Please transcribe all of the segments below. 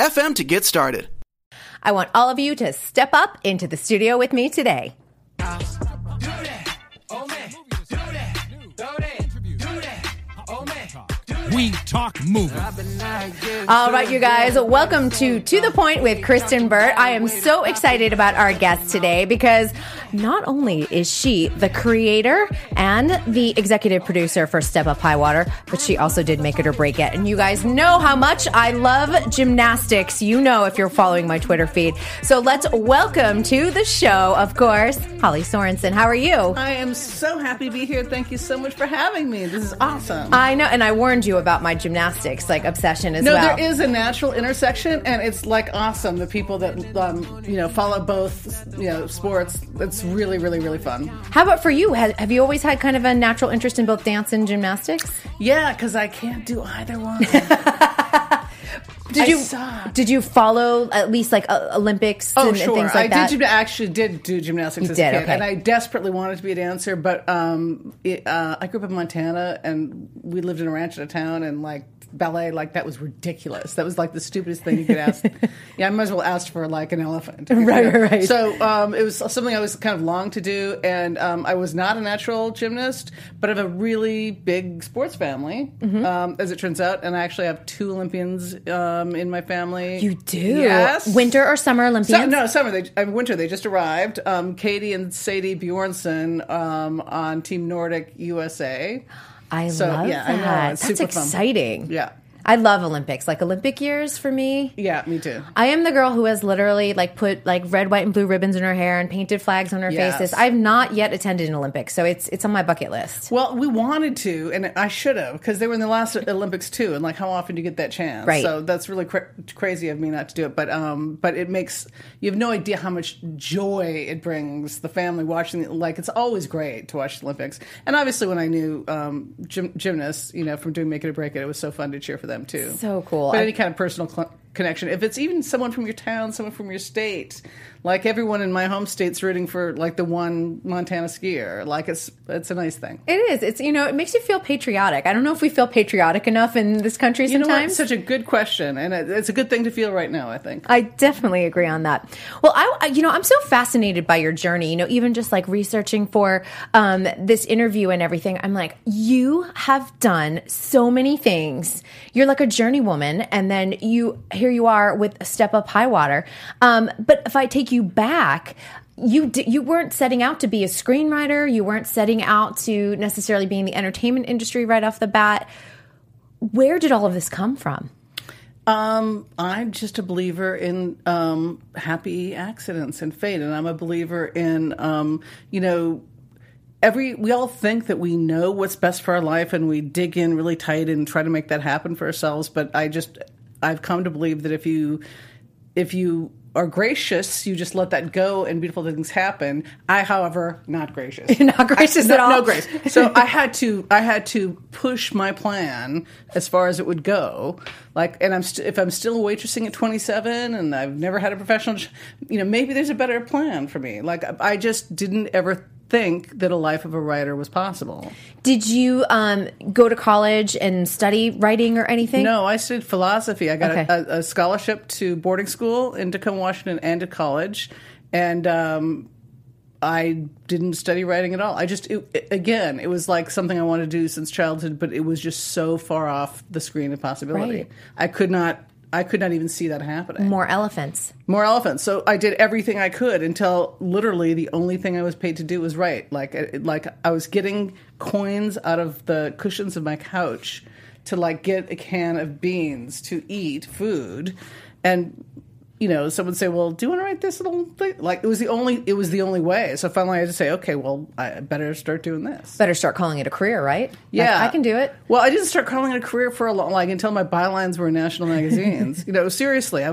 anchor.fm FM to get started. I want all of you to step up into the studio with me today. We talk movie. All right, you guys, welcome to To the Point with Kristen Burt. I am so excited about our guest today because not only is she the creator and the executive producer for Step Up High Water, but she also did Make It or Break It. And you guys know how much I love gymnastics. You know if you're following my Twitter feed. So let's welcome to the show, of course, Holly Sorensen. How are you? I am so happy to be here. Thank you so much for having me. This is awesome. I know, and I warned you about my gymnastics like obsession as well. no, there is a natural intersection, and it's like awesome. The people that um, you know follow both you know sports. It's really, really, really fun. How about for you? Have, have you always had kind of a natural interest in both dance and gymnastics? Yeah, because I can't do either one. Did I you suck. did you follow at least like uh, Olympics Oh, and, and things like I that? I did actually did do gymnastics You as did, a kid, okay. and I desperately wanted to be a dancer. But um, it, uh, I grew up in Montana, and we lived in a ranch in a town, and like ballet, like that was ridiculous. That was like the stupidest thing you could ask. yeah, I might as well ask for like an elephant. Right, right, right. So um, it was something I was kind of long to do, and um, I was not a natural gymnast, but I have a really big sports family, Mm-hmm. um, as it turns out, and I actually have two Olympians um, in my family. you do Yes. winter or summer Olympians? So, no, summer. They, uh, winter. They just arrived. Um, Katie and Sadie Bjornsen um, on Team Nordic USA. I So, love yeah, I know. that. That's super fun. exciting. Yeah. I love Olympics. Like Olympic years for me. Yeah, me too. I am the girl who has literally like put like red, white, and blue ribbons in her hair and painted flags on her Yes. faces. I've not yet attended an Olympics, so it's it's on my bucket list. Well, we wanted to, and I should have, because they were in the last Olympics too. And like, how often do you get that chance? Right. So that's really cra- crazy of me not to do it. But um, but it makes you have no idea how much joy it brings the family watching. The, like, it's always great to watch the Olympics. And obviously, when I knew um, gym, gymnasts, you know, from doing Make It or Break It, it was so fun to cheer for them too. So cool. But I- any kind of personal cl- connection, if it's even someone from your town, someone from your state, like everyone in my home state's rooting for like the one Montana skier, like it's it's a nice thing. It is. It's you know, it makes you feel patriotic. I don't know if we feel patriotic enough in this country You sometimes. Such a good question, and it, it's a good thing to feel right now. I think. I definitely agree on that. Well, I, I- you know, I'm so fascinated by your journey. You know, even just like researching for um, this interview and everything, I'm like, you have done so many things. You're like a journey woman, and then you here you are with a Step Up High Water. Um, but if I take you back. You you weren't setting out to be a screenwriter. You weren't setting out to necessarily be in the entertainment industry right off the bat. Where did all of this come from? Um, I'm just a believer in um, happy accidents and fate, and I'm a believer in um, you know every we all think that we know what's best for our life and we dig in really tight and try to make that happen for ourselves but i just i've come to believe that if you if you are gracious you just let that go and beautiful things happen. I however not gracious. Not gracious no, at all. no grace. So i had to i had to push my plan as far as it would go like and i'm st- if i'm still waitressing at 27 and i've never had a professional you know maybe there's a better plan for me like i just didn't ever think that a life of a writer was possible Did you um, go to college and study writing or anything? no i studied philosophy i got Okay. a, a scholarship to boarding school in tacoma washington and to college and um, I didn't study writing at all. I just, it, again, it was like something I wanted to do since childhood, but it was just so far off the screen of possibility. Right. I could not, I could not even see that happening. More elephants. More elephants. So I did everything I could until literally the only thing I was paid to do was write. Like, like I was getting coins out of the cushions of my couch to like get a can of beans to eat food, and you know, someone would say, "Well, do you want to write this little thing?" Like it was the only, it was the only way. So finally, I had to say, "Okay, well, I better start doing this." Better start calling it a career, right? Yeah, Like, I can do it. Well, I didn't start calling it a career for a long, like until my bylines were in national magazines. you know, seriously, I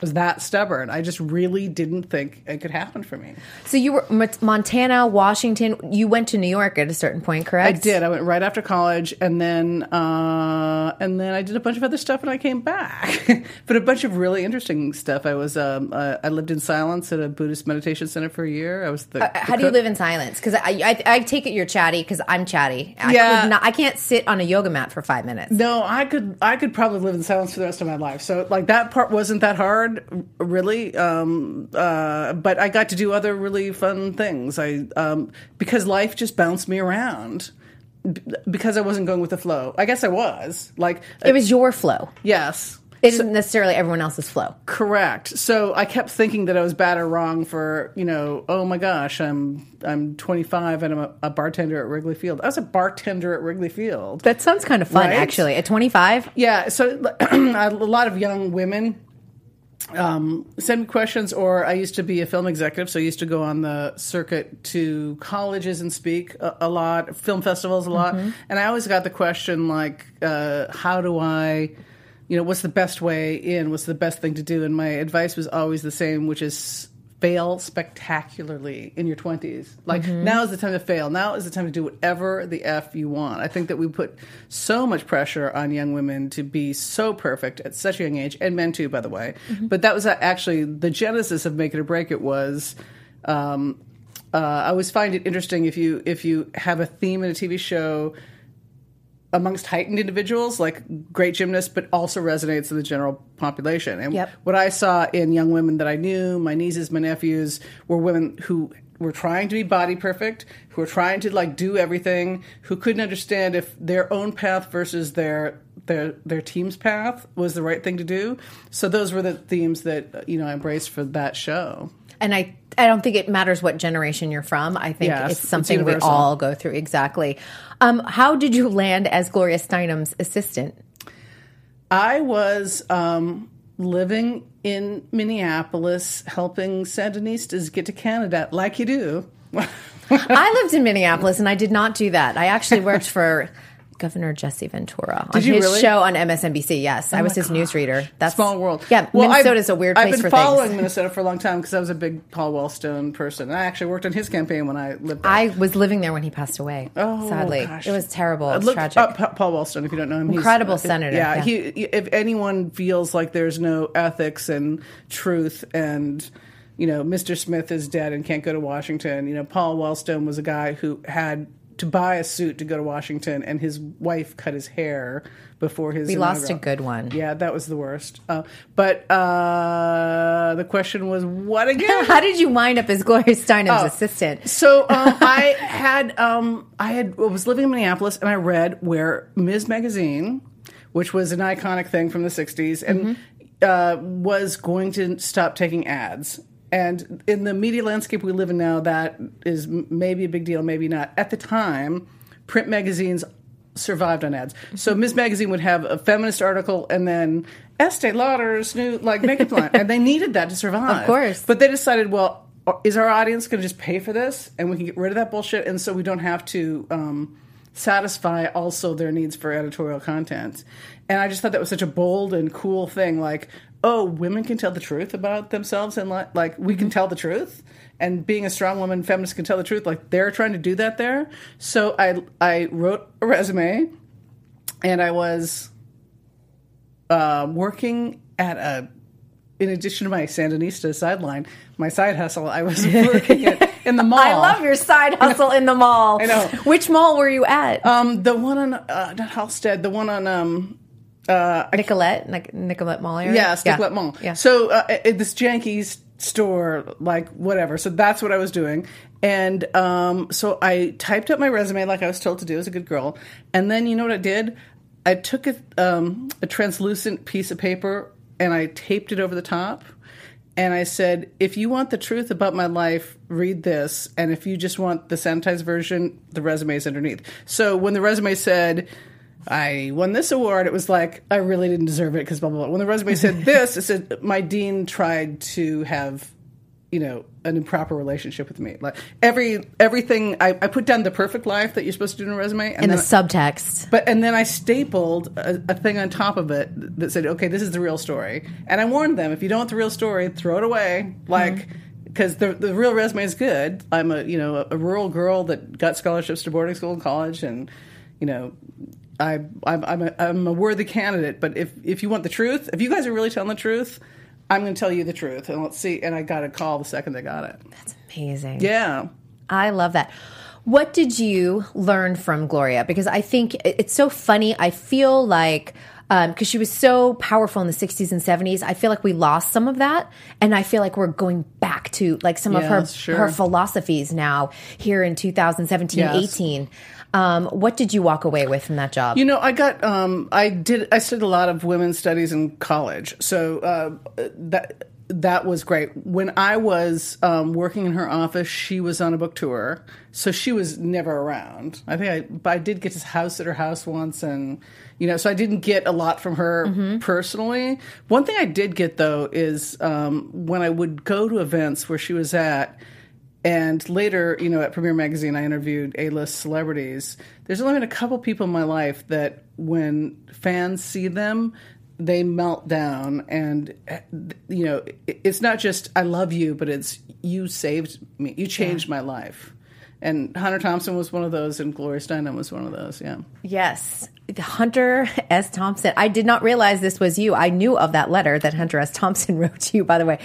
Was that stubborn. I just really didn't think it could happen for me. So you were Mo- Montana, Washington. You went to New York at a certain point, correct? I did. I went right after college, and then uh, and then I did a bunch of other stuff, and I came back. but a bunch of really interesting stuff. I was um, uh, I lived in silence at a Buddhist meditation center for a year. I was the. Uh, How do you live in silence? Because I, I, I take it you're chatty because I'm chatty. I Yeah. not, I can't sit on a yoga mat for five minutes. No, I could I could probably live in silence for the rest of my life. So like that part wasn't that hard, really. Um, uh, but I got to do other really fun things. I um, because life just bounced me around. B- Because I wasn't going with the flow. I guess I was. Like It was your flow. yes. It isn't necessarily everyone else's flow. Correct. So I kept thinking that I was bad or wrong for, you know, oh my gosh, I'm I'm 25 and I'm a, a bartender at Wrigley Field. I was a bartender at Wrigley Field. That sounds kind of fun, Right? actually. At 25, Yeah, so a lot of young women um, send me questions, or I used to be a film executive, so I used to go on the circuit to colleges and speak a, a lot, film festivals a lot, and I always got the question like, uh, how do I, you know, what's the best way in? What's the best thing to do? And my advice was always the same, which is fail spectacularly in your 20s. Like now is the time to fail. Now is the time to do whatever the f you want. I think that we put so much pressure on young women to be so perfect at such a young age and men too by the way. But that was actually the genesis of make it or break it was um, uh, I always find it interesting if you if you have a theme in a TV show amongst heightened individuals, like great gymnasts, but also resonates in the general population. And Yep. what I saw in young women that I knew, my nieces, my nephews, were women who were trying to be body perfect, who were trying to like do everything, who couldn't understand if their own path versus their their their team's path was the right thing to do. So those were the themes that you know I embraced for that show. And I, I don't think it matters what generation you're from. I think Yes, it's it's something we all go through. Exactly. Um, how did you land as Gloria Steinem's assistant? I was um, living in Minneapolis, helping Sandinistas get to Canada, like you do. I lived in Minneapolis and I did not do that. I actually worked for Governor Jesse Ventura on Did you his really? Oh show on MSNBC. Yes, I was his newsreader. That's Small world. Yeah, Well, Minnesota's I've- a weird I've place been for following things. Minnesota for a long time because I was a big Paul Wellstone person. And I actually worked on his campaign when I lived there. I was living there when he passed away. Oh, sadly, gosh. it was terrible. It's Look tragic. up Paul Wellstone if you don't know him. He's- Incredible uh, senator, Yeah, yeah. He, if anyone feels like there's no ethics and truth and you know Mr. Smith is dead and can't go to Washington, you know Paul Wellstone was a guy who had to buy a suit to go to Washington, and his wife cut his hair before his. We lost a good one. Yeah, that was the worst. Uh, but uh, the question was what again? How did you wind up as Gloria Steinem's Oh. assistant? So um, I had um, I had I was living in Minneapolis and I read where Ms. Magazine, which was an iconic thing from the '60s, and uh, was going to stop taking ads. And in the media landscape we live in now, that is maybe a big deal, maybe not. At the time, print magazines survived on ads. So Ms. Magazine would have a feminist article and then Estee Lauder's new like makeup line, and they needed that to survive. Of course. But they decided, well, is our audience going to just pay for this, and we can get rid of that bullshit, and so we don't have to um, satisfy also their needs for editorial content. And I just thought that was such a bold and cool thing. Like, oh, women can tell the truth about themselves, and like, like we can tell the truth. And being a strong woman, feminist can tell the truth. Like they're trying to do that there. So I I wrote a resume, and I was uh, working at a. In addition to my Sandinista sideline, my side hustle, I was working at, in the mall. I love your side hustle in the mall. I know. Which mall were you at? Um, the one on uh, not Halstead, the one on um, Nicollet, like Nicollet Mall area. yeah, Sticklet Mall. Yeah. So uh, at this Janky's store, like whatever. So that's what I was doing, and um, so I typed up my resume like I was told to do as a good girl, and then you know what I did? I took a, um, a translucent piece of paper and I taped it over the top. and I said, if you want the truth about my life, read this. And if you just want the sanitized version, the resume is underneath. So when the resume said, I won this award, it was like, I really didn't deserve it because blah, blah, blah. When the resume said this, it said, my dean tried to have, you know, an improper relationship with me. Like every, everything, I, I put down the perfect life that you're supposed to do in a resume. And In the then- subtext. but and then I stapled a, a thing on top of it that said, "Okay, this is the real story." And I warned them, if you don't want the real story, throw it away. Like mm-hmm. because the the real resume is good. I'm a you know a, a rural girl that got scholarships to boarding school and college, and you know. I, I'm, I'm, a, I'm a worthy candidate, but if, if you want the truth, if you guys are really telling the truth, I'm going to tell you the truth, and let's see. And I got a call the second they got it. That's amazing. Yeah, I love that. What did you learn from Gloria? Because I think it's so funny. I feel like um, because she was so powerful in the 60s and 70s, I feel like we lost some of that, and I feel like we're going back to like some of her sure. her philosophies now here in 2017, Yes. 18. Um, what did you walk away with from that job? You know, I got um, I did I studied a lot of women's studies in college, so uh, that that was great. When I was um, working in her office, she was on a book tour, so she was never around. I think I but I did get to house at her house once, and you know, so I didn't get a lot from her personally. One thing I did get though is um, when I would go to events where she was at. And later, you know, at Premiere Magazine, I interviewed A-list celebrities. There's only been a couple people in my life that, when fans see them, they melt down. And eh, you know, it's not just "I love you," but it's "You saved me. You changed my life." And Hunter Thompson was one of those, and Gloria Steinem was one of those. Yeah. Yes. Hunter S. Thompson. I did not realize this was you. I knew of that letter that Hunter S. Thompson wrote to you, by the way.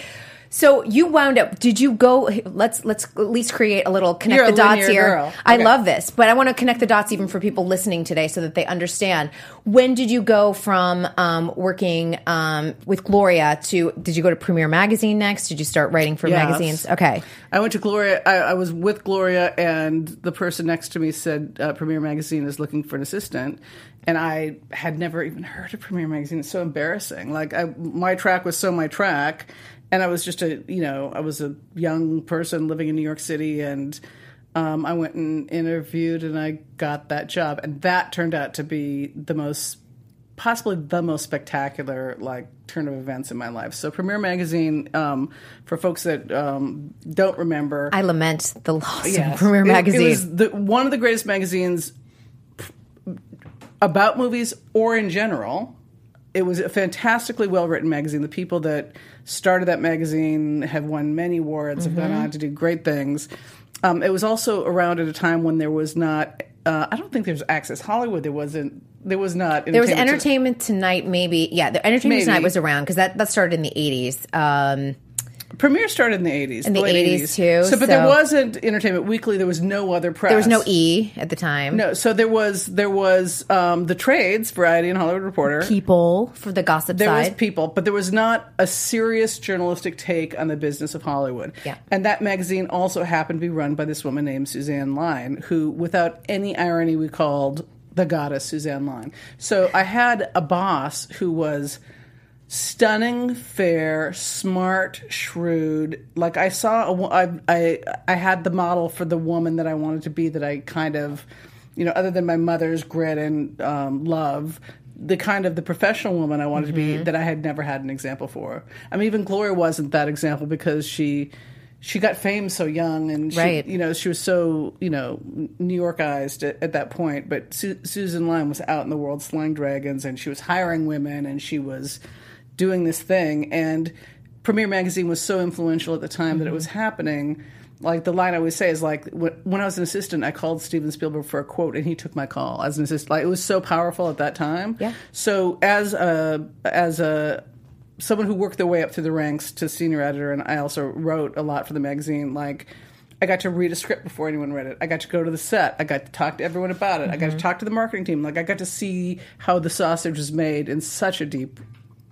So you wound up. Did you go? Let's let's at least create a little connect You're the dots here. girl. I love this, but I want to connect the dots even for people listening today so that they understand. When did you go from um, working um, with Gloria to? Did you go to Premiere Magazine next? Did you start writing for Yes. magazines? Okay. I went to Gloria. I, I was with Gloria, and the person next to me said uh, Premiere Magazine is looking for an assistant, and I had never even heard of Premiere Magazine. It's so embarrassing. Like I, my track was so my track, and I was just a you know I was a young person living in New York City, and um, I went and interviewed, and I got that job, and that turned out to be the most possibly the most spectacular like turn of events in my life. So Premiere Magazine, um, for folks that um, don't remember, I lament the loss Yes. of Premiere It- Magazine. It, was the, one of the greatest magazines about movies or in general. It was a fantastically well written magazine. The people that started that magazine have won many awards, have gone Mm-hmm. on to do great things. Um, it was also around at a time when there was not. Uh, I don't think there was Access Hollywood. There wasn't. There was not. There was Entertainment Entertainment Tonight, maybe. Yeah, the Entertainment Maybe. Tonight was around because that, that started in the 80s. Um, Premiere started in the eighties, In the late 80s too, So, but there wasn't Entertainment Weekly. There was no other press. there was no E at the time. No, so there was there was um, the trades, Variety and Hollywood Reporter. People for the gossip there was people, but there was not a serious journalistic take on the business of Hollywood. Yeah. And that magazine also happened to be run by this woman named Suzanne Lyne, who, without any irony, we called the goddess Suzanne Lyne. So I had a boss who was stunning, fair, smart, shrewd. Like I saw, a, I, I, I had the model for the woman that I wanted to be. That I kind of, you know, other than my mother's grit and um, love, the kind of the professional woman I wanted to be that I had never had an example for. I mean, even Gloria wasn't that example because she. She got fame so young, and she, Right. you know she was so you know New Yorkized at, at that point. But Su- Susan Lyne was out in the world slaying dragons, and she was hiring women, and she was doing this thing. And Premiere Magazine was so influential at the time that it mm-hmm. was happening. Like the line I always say is like when, I was an assistant, I called Steven Spielberg for a quote, and he took my call as an assistant. Like it was so powerful at that time. Yeah. So as a as a someone who worked their way up through the ranks to senior editor, and I also wrote a lot for the magazine. Like, I got to read a script before anyone read it. I got to go to the set. I got to talk to everyone about it. I got to mm-hmm. talk to the marketing team. Like, I got to see how the sausage was made in such a deep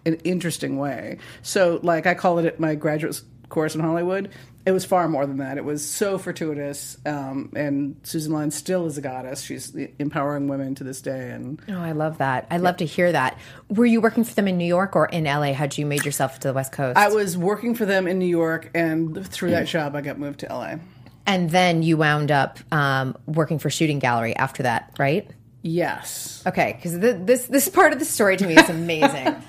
and interesting way. So, like, I call it my graduate course in Hollywood. It was far more than that. It was so fortuitous, um, and Susan Lyne still is a goddess. She's empowering women to this day, and Oh, I love that. I love to hear that. Were you working for them in New York or in LA? Had you made yourself to the West Coast? I was working for them in New York, and through that job, I got moved to LA. and then you wound up um, working for Shooting Gallery after that, right? Yes. Okay, because th- this this part of the story to me is amazing.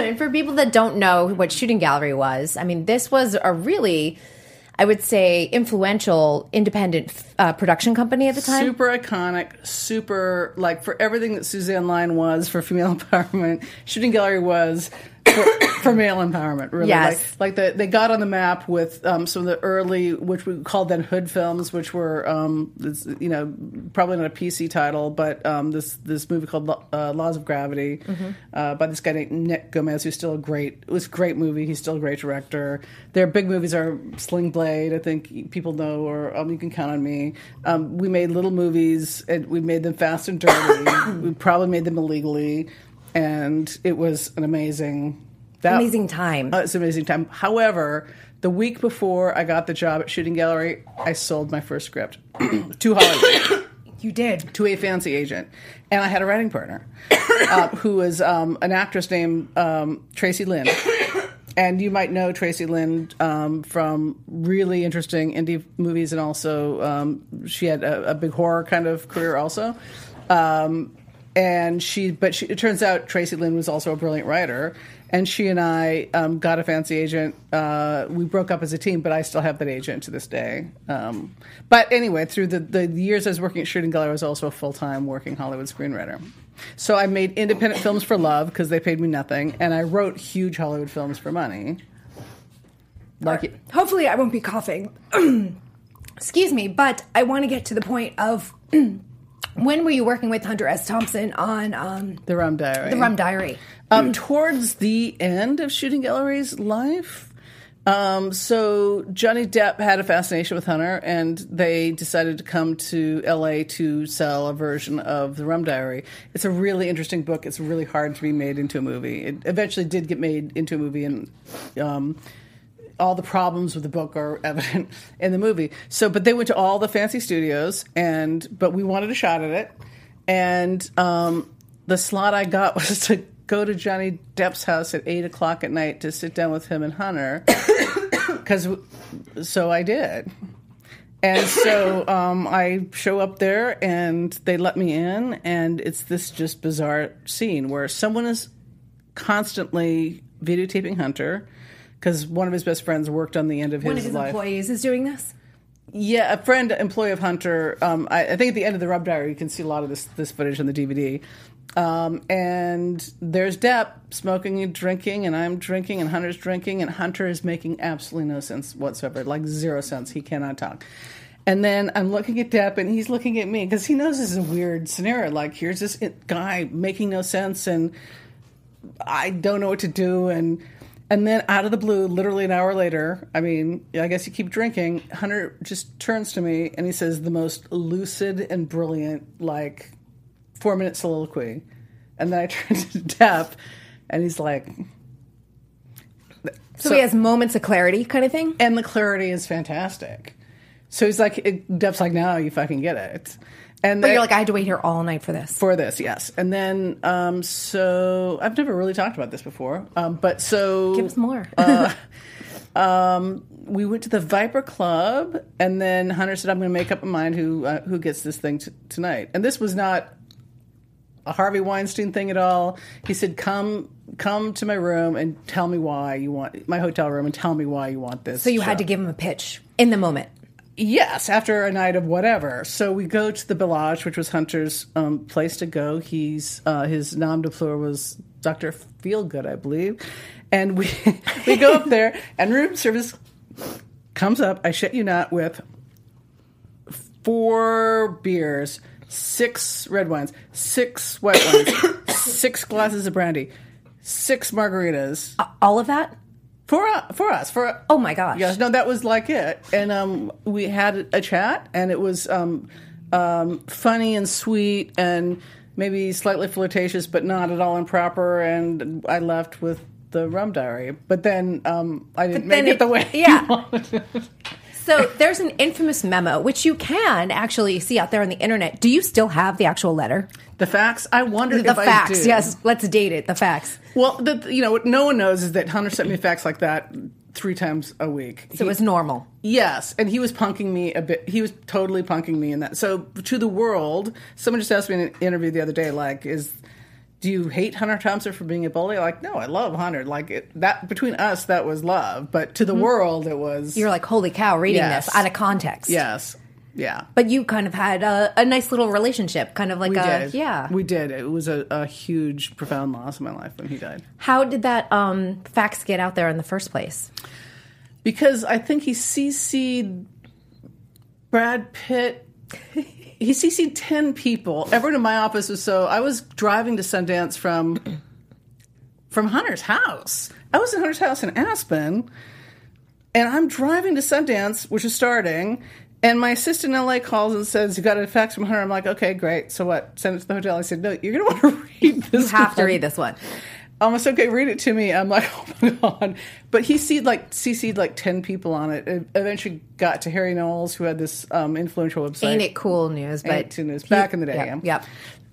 and for people that don't know what Shooting Gallery was, I mean, this was a really, I would say, influential independent uh, production company at the time. Super iconic, super like for everything that Suzanne Lyne was for female empowerment, Shooting Gallery was for, for male empowerment. Really, Yes. like, like the, they got on the map with um, some of the early, which we called then hood films, which were um, you know probably not a PC title, but um, this this movie called uh, Laws of Gravity uh, by this guy named Nick Gomez, who's still a great. It was a great movie. He's still a great director. Their big movies are Sling Blade. I think people know, or um, You Can Count on Me. Um, we made little movies, and we made them fast and dirty. we probably made them illegally, and it was an amazing. That, Amazing time. uh, it's an amazing time. However, the week before I got the job at Shooting Gallery, I sold my first script to Hollywood you did. to a fancy agent, and I had a writing partner uh, who was um, an actress named um, Tracy Lynn. And you might know Tracy Lynn um, from really interesting indie movies, and also um, she had a, a big horror kind of career also. And she, but she, it turns out Tracy Lynn was also a brilliant writer, and she and I um, got a fancy agent. Uh, we broke up as a team, but I still have that agent to this day. Um, but anyway, through the, the years I was working at Shooting Gallery, I was also a full time working Hollywood screenwriter. So I made independent films for love because they paid me nothing, and I wrote huge Hollywood films for money. Like Hopefully, I won't be coughing. Excuse me, but I want to get to the point of when were you working with Hunter S. Thompson on um, the Rum Diary. The Rum Diary? Um, towards the end of Shooting Gallery's life. Um, so Johnny Depp had a fascination with Hunter, and they decided to come to L.A. to sell a version of the Rum Diary. It's a really interesting book. It's really hard to be made into a movie. It eventually did get made into a movie, and um, all the problems with the book are evident in the movie. So, but they went to all the fancy studios, and but we wanted a shot at it, and um, the slot I got was to go to Johnny Depp's house at eight o'clock at night to sit down with him and Hunter, because so I did. And so um, I show up there, and they let me in, and it's this just bizarre scene where someone is constantly videotaping Hunter because one of his best friends worked on the end of his, One of his life. employees is doing this. Yeah, a friend, employee of Hunter. Um, I, I think at the end of the Rum Diary, you can see a lot of this this footage on the DVD. Um, and there's Depp smoking and drinking, and I'm drinking, and Hunter's drinking, and Hunter is making absolutely no sense whatsoever, like zero sense. He cannot talk. And then I'm looking at Depp, and he's looking at me because he knows this is a weird scenario. Like, here's this guy making no sense, and I don't know what to do, and and then out of the blue, literally an hour later, I mean, I guess you keep drinking. Hunter just turns to me and he says the most lucid and brilliant, like four minute soliloquy, and then I turn to Depp, and he's like, So, he has moments of clarity, kind of thing. and the clarity is fantastic. So he's like, Depp's like, now you fucking get it, and But then- you're like, I had to wait here all night for this. for this, yes. And then, um, so I've never really talked about this before, um, but so Give us more. we went to the Viper Club, and then Hunter said, "I'm going to make up my mind who uh, who gets this thing t- tonight." And this was not a Harvey Weinstein thing at all. He said, "Come, come to my room and tell me why you want my hotel room, and tell me why you want this." so you had to give him a pitch in the moment. Yes, after a night of whatever. So we go to the Bellage, which was Hunter's um, place to go. He's uh, his nom de plume was Doctor Feelgood, I believe, and we we go up there, and room service comes up. I shit you not, with four beers, six red wines, six white wines, six glasses of brandy, six margaritas All of that? For uh, for us for Oh my gosh. Yes, no, that was like it. And um, we had a chat, and it was um, um, funny and sweet, and maybe slightly flirtatious, but not at all improper. And I left with the rum diary. But then um, I didn't then make it, it- the way. yeah. So there's an infamous memo, which you can actually see out there on the internet. Do you still have the actual letter? The fax. I wondered The if I fax, yes. Let's date it. The fax. Well, the, you know what no one knows is that Hunter sent me fax like that three times a week. So it was normal. Yes, and he was punking me a bit. He was totally punking me in that. So to the world, someone just asked me in an interview the other day, like, is do you hate Hunter Thompson for being a bully? Like, no, I love Hunter. Like it, that between us, that was love, but to the world, it was Mm-hmm. You're like, holy cow, reading Yes. this out of context. yes, yeah. But you kind of had a, a nice little relationship, kind of like We a did. yeah. we did. It was a, a huge, profound loss in my life when he died. How did that um, fax get out there in the first place? because I think he CC'd Brad Pitt. He CC'd ten people. Everyone in my office was so. I was driving to Sundance from from Hunter's house. I was in Hunter's house in Aspen, and I'm driving to Sundance, which is starting. And my assistant in LA calls and says, "You got a fax from Hunter." I'm like, "Okay, great. So what? Send it to the hotel." I said, "No, you're going to want to read this. You have to read this one. Almost okay read it to me i'm like oh my god but he seed like cc'd like 10 people on it it eventually got to harry knowles who had this um, influential website Ain't it cool news? But Ain't It News, back in the day, Yep.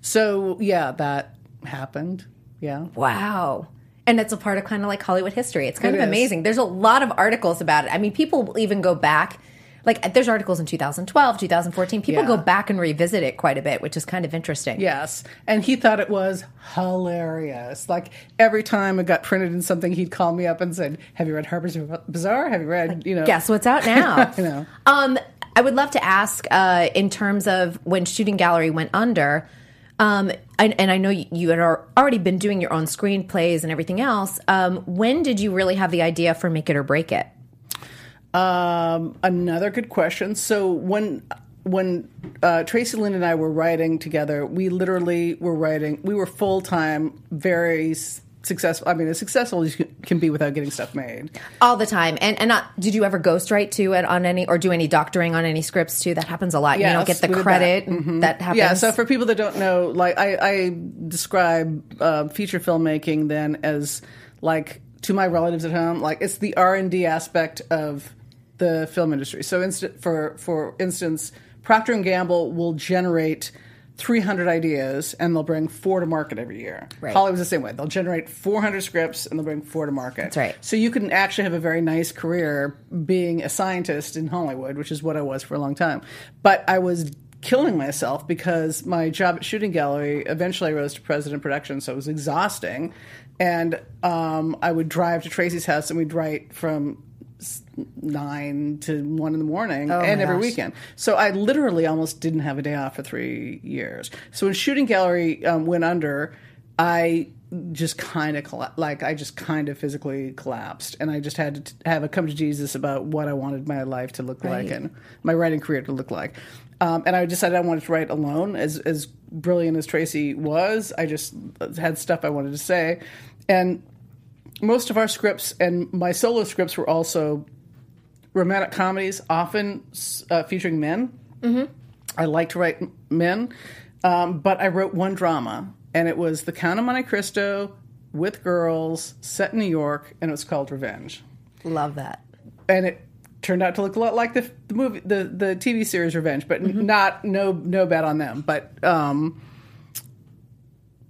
so yeah that happened yeah Wow. And it's a part of kind of like Hollywood history. It's kind It of is. amazing. There's a lot of articles about it. I mean, people will even go back. Like, there's articles in 2012, 2014. People Yeah. go back and revisit it quite a bit, which is kind of interesting. yes and he thought it was hilarious like every time it got printed in something he'd call me up and said have you read harper's bazaar have you read you know Guess what's out now? I know. Um, I would love to ask, uh, in terms of when Shooting Gallery went under, um, and, and I know you you had already been doing your own screenplays and everything else. Um, when did you really have the idea for Make It or Break It? Um, another good question. So when when uh, Tracy Lynn and I were writing together, we literally were writing. We were full time, very successful. I mean, as successful as you can- be without getting stuff made. All the time, and and not, did you ever ghostwrite to it on any or do any doctoring on any scripts too? That happens a lot. you don't get the credit that. Mhm. that happens. Yeah. So for people that don't know, like I, I describe uh, feature filmmaking then as like to my relatives at home, like it's the R and D aspect of the film industry. So inst- for for instance, Procter and Gamble will generate. 300 ideas and they'll bring four to market every year. Right. Hollywood's the same way. They'll generate 400 scripts and they'll bring four to market. That's right. So you can actually have a very nice career being a scientist in Hollywood, which is what I was for a long time. But I was killing myself because my job at Shooting Gallery eventually I rose to president of production, so it was exhausting. And um, I would drive to Tracy's house and we'd write from nine to one in the morning Oh, and every gosh. weekend. So I literally almost didn't have a day off for three years. So when Shooting Gallery um, went under, I just kind of colla- like I just kind of physically collapsed, and I just had to t- have a come to Jesus about what I wanted my life to look like and my writing career to look like. Um, and I decided I wanted to write alone. As as brilliant as Tracy was, I just had stuff I wanted to say, and most of our scripts and my solo scripts were also romantic comedies, often uh, featuring men. Mm-hmm. I like to write men, um, but I wrote one drama, and it was The Count of Monte Cristo with girls, set in New York, and it was called Revenge. Love that. And it turned out to look a lot like the, the movie, the the TV series Revenge, but Mm-hmm. not no no bad on them. But um,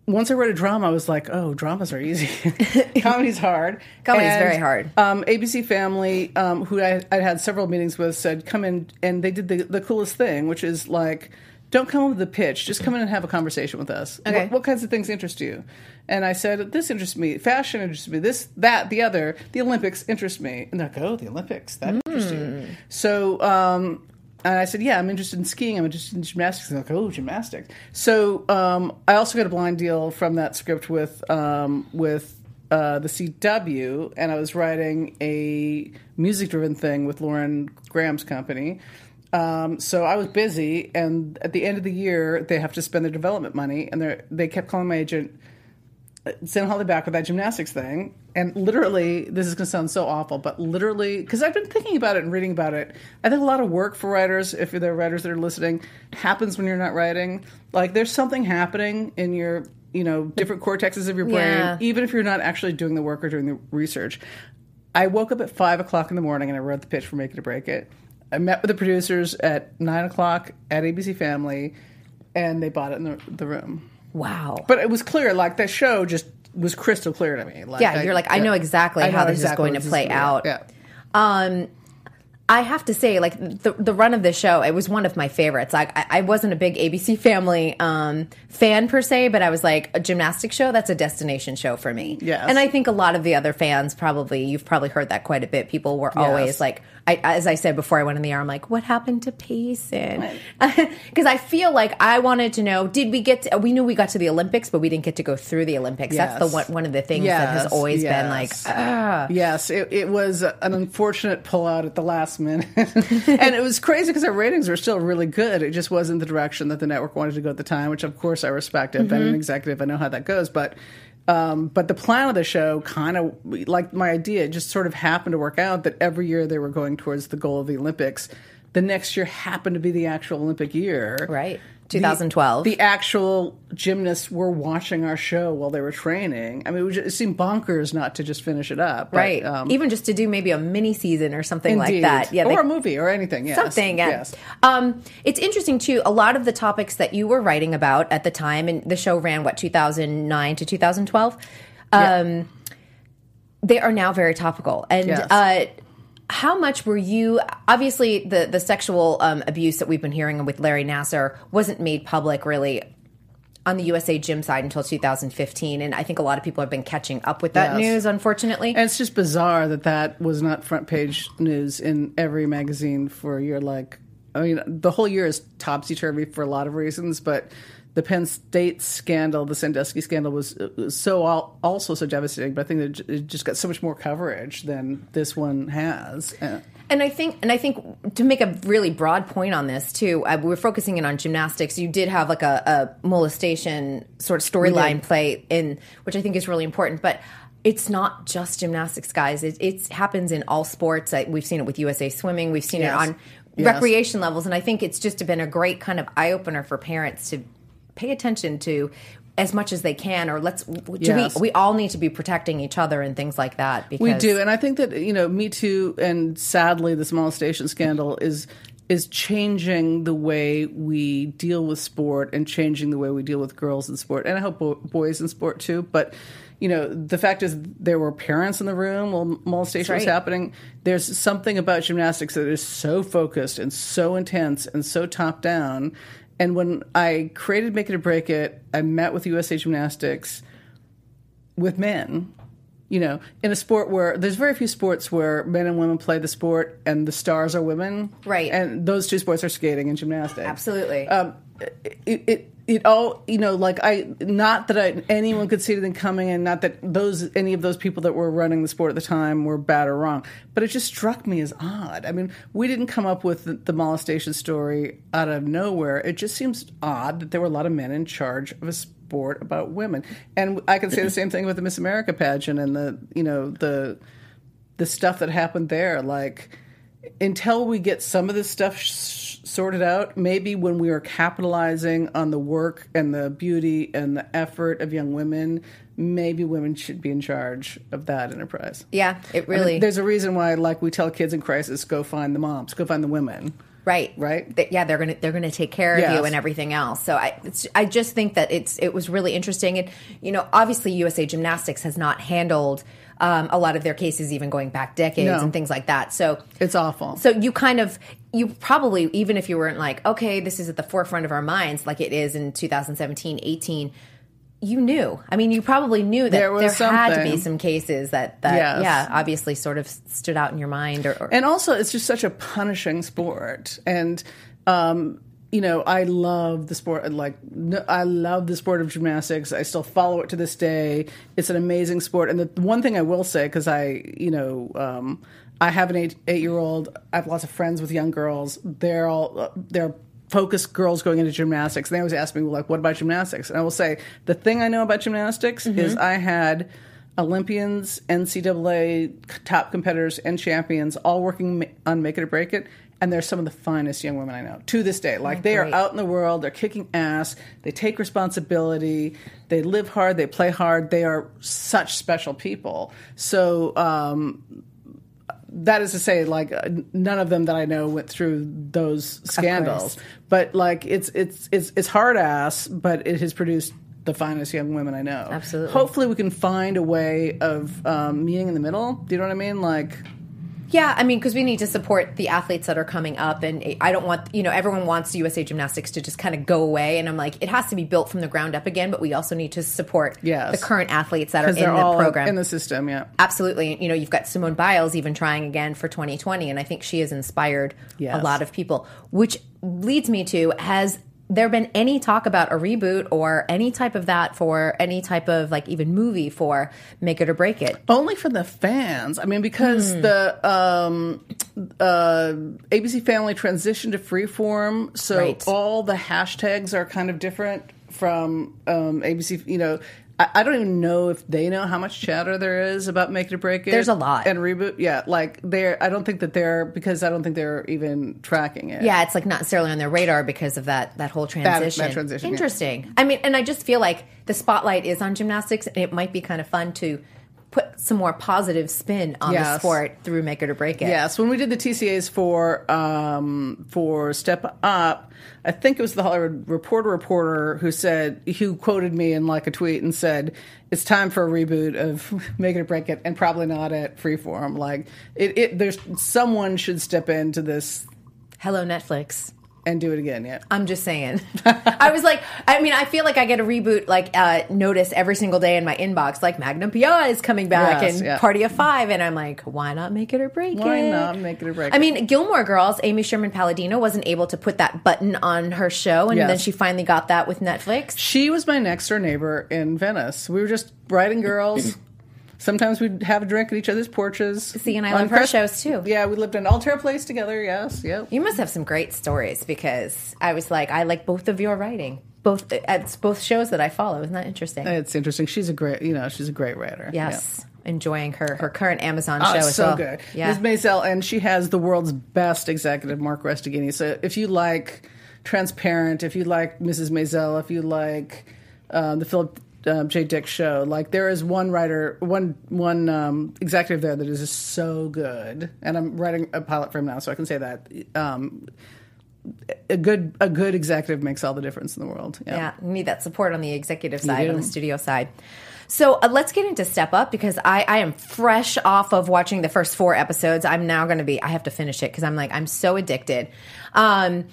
once I wrote a drama, I was like, oh, dramas are easy. Comedy's hard. Comedy's And, very hard. Um, ABC Family, um, who I, I had several meetings with, said, come in, and they did the, the coolest thing, which is like, don't come with a pitch, just come in and have a conversation with us. Okay. What, what kinds of things interest you? And I said, this interests me. Fashion interests me. This, that, the other. The Olympics interest me. And they're like, oh, the Olympics, that interests you. So, um, and I said, yeah, I'm interested in skiing. I'm interested in gymnastics. They're like, oh, gymnastics. So um, I also got a blind deal from that script with um, with uh, the CW, and I was writing a music-driven thing with Lauren Graham's company. Um, so I was busy, and at the end of the year, they have to spend their development money, and they they kept calling my agent, send Holly back with that gymnastics thing. And literally, this is going to sound so awful, but literally, because I've been thinking about it and reading about it, I think a lot of work for writers, if there are writers that are listening, happens when you're not writing. Like, there's something happening in your you know, different cortexes of your brain, Yeah. even if you're not actually doing the work or doing the research. I woke up at five o'clock in the morning and I wrote the pitch for Make It or Break It. I met with the producers at nine o'clock at ABC Family, and they bought it in the, the room. Wow. But it was clear, like the show just was crystal clear to me. Like, Yeah, you're like, I know exactly how this is going to play out. Yeah. Um, I have to say, like the the run of the show, it was one of my favorites. Like I, I wasn't a big ABC Family um, fan per se, but I was like a gymnastics show. That's a destination show for me. Yes. and I think a lot of the other fans probably you've probably heard that quite a bit. People were always like, I, as I said before I went in the air, I'm like, what happened to Payson? Because I feel like I wanted to know, did we get? To, we knew we got to the Olympics, but we didn't get to go through the Olympics. That's the one one of the things that has Yes, always been like, yes. ah. Yes, it, it was an unfortunate pullout at the last minute. and it was crazy because our ratings were still really good. It just wasn't the direction that the network wanted to go at the time, which of course I respect. I've Mm-hmm. been an executive, I know how that goes. But um, but the plan of the show kind of like my idea just sort of happened to work out that every year they were going towards the goal of the Olympics. The next year happened to be the actual Olympic year. Right. 2012. The, actual gymnasts were watching our show while they were training. I mean, it, just, it seemed bonkers not to just finish it up. but, right. um, Even just to do maybe a mini season or something like that. Yeah, or they- a movie or anything. Yes. something. Yes. Um, it's interesting too. A lot of the topics that you were writing about at the time, and the show ran what 2009 to 2012. Um, They are now very topical, and Yes. uh, how much were you? Obviously, the the sexual um, abuse that we've been hearing with Larry Nassar wasn't made public really. On the USA Gym side until 2015, and I think a lot of people have been catching up with that Yes. news, unfortunately. And it's just bizarre that that was not front page news in every magazine for a year. Like, I mean, the whole year is topsy turvy for a lot of reasons, but the Penn State scandal, the Sandusky scandal, was, was so al- also so devastating. But I think that it just got so much more coverage than this one has. Uh, And I think, and I think to make a really broad point on this too, uh, we're focusing in on gymnastics. You did have like a, a molestation sort of storyline play in, which I think is really important. But it's not just gymnastics, guys. It, it happens in all sports. I, we've seen it with USA Swimming. We've seen Yes. it on Yes. recreation levels, and I think it's just been a great kind of eye opener for parents to pay attention to. As much as they can, or let's. Do Yes. we? We all need to be protecting each other and things like that. Because We do, and I think that you know, Me Too, and sadly, this molestation scandal is is changing the way we deal with sport and changing the way we deal with girls in sport, and I hope bo- boys in sport too. But you know, the fact is, there were parents in the room while molestation was happening. There's something about gymnastics that is so focused and so intense and so top down. And when I created Make It or Break It, I met with USA Gymnastics with men you know in a sport where there's very few sports where men and women play the sport and the stars are women Right. and those two sports are skating and gymnastics Absolutely. um, it, it it all you know like i not that I, anyone could see anything coming and not that those any of those people that were running the sport at the time were bad or wrong but it just struck me as odd. I mean we didn't come up with the, the molestation story out of nowhere. It just seems odd that there were a lot of men in charge of a sport about women. And i can say the same thing with the miss america pageant and the you know the the stuff that happened there. Like until we get some of this stuff sh- sorted out maybe when we are capitalizing on the work and the beauty and the effort of young women maybe women should be in charge of that enterprise yeah, it I mean, really. there's a reason why like we tell kids in crisis go find the moms go find the women Right. Right? Th- yeah, they're gonna they're gonna take care of Yes. you and everything else. So I it's, I just think that it's it was really interesting and you know obviously USA Gymnastics has not handled um, a lot of their cases even going back decades No. and things like that. So it's awful so you kind of you probably even if you weren't like okay this is at the forefront of our minds like it is in 2017 18 you knew. I mean, you probably knew that There there, had to be some cases that, that Yes. yeah, obviously sort of stood out in your mind. Or, or and also it's just such a punishing sport and um you know i love the sport like i love the sport of gymnastics i still follow it to this day it's an amazing sport and the one thing i will say because i you know um i have an eight eight year old i have lots of friends with young girls they're all they're focused girls going into gymnastics and they always ask me like what about gymnastics and i will say the thing i know about gymnastics is i had olympians ncaa top competitors and champions all working on make it or break it and they're some of the finest young women I know to this day. Like they are out in the world, they're kicking ass, they take responsibility, they live hard, they play hard. They are such special people. So um, that is to say, like uh, none of them that I know went through those scandals. But like it's it's it's it's hard ass, but it has produced the finest young women I know. Absolutely. Hopefully, we can find a way of um, meeting in the middle. Do you know what I mean? Like. Yeah, I mean, because we need to support the athletes that are coming up, and I don't want you know everyone wants USA Gymnastics to just kind of go away, and I'm like, it has to be built from the ground up again. But we also need to support Yes. the current athletes that are in the program. in the system, yeah. Absolutely, you know, you've got Simone Biles even trying again for 2020, and I think she has inspired Yes. a lot of people. Which leads me to has there been any talk about a reboot or any type of that for any type of like even movie for Make It or Break It? Only for the fans. I mean, because the um, uh, ABC Family transitioned to Freeform, so Right. all the hashtags are kind of different from um, ABC. You know, I, I don't even know if they know how much chatter there is about Make It or Break It. There's a lot. and reboot. Yeah, like they're. I don't think that they're because I don't think they're even tracking it. Yeah, it's like not necessarily on their radar because of that that whole transition. that transition, yeah. Interesting. I mean, and I just feel like the spotlight is on gymnastics, and it might be kind of fun to put some more positive spin on the sport through Make It or Break It. Yes, when we did the TCAs for um, for Step Up, I think it was the Hollywood Reporter reporter who said who quoted me in like a tweet and said it's time for a reboot of Make It or Break It, and probably not at Freeform. Like it, it there's someone should step into this Hello, Netflix. And do it again. Yeah. I'm just saying. I was like, I mean, I feel like I get a reboot like uh, notice every single day in my inbox, like Magnum PI is coming back Yes, and yeah. Party of Five, and I'm like, why not make it or break Why it? Why not make it or break I it? mean, Gilmore Girls, Amy Sherman Palladino wasn't able to put that button on her show, and Yes. then she finally got that with Netflix. She was my next door neighbor in Venice. We were just writing girls. Sometimes we'd have a drink at each other's porches. See, and I love her shows too. Yeah, we lived in Altair Place together. Yes, yep. You must have some great stories because I was like, I like both of your writing, both it's both shows that I follow. Isn't that interesting? It's interesting. She's a great, you know, she's a great writer. yes, enjoying her her current Amazon Yeah. show Oh, as so well. good. Yeah, Ms. Maisel, and she has the world's best executive, Mark Restigini. So if you like Transparent, if you like Mrs. Maisel, if you like um, the Philip um, J. Dick show, like there is one writer, one one um, executive there that is just so good. And I'm writing a pilot for him now, so I can say that. Um, a good a good executive makes all the difference in the world. yeah, you need that support on the executive side, on the studio side. So uh, let's get into Step Up because I, I am fresh off of watching the first four episodes. I'm now going to be, I have to finish it because I'm like, I'm so addicted. Um,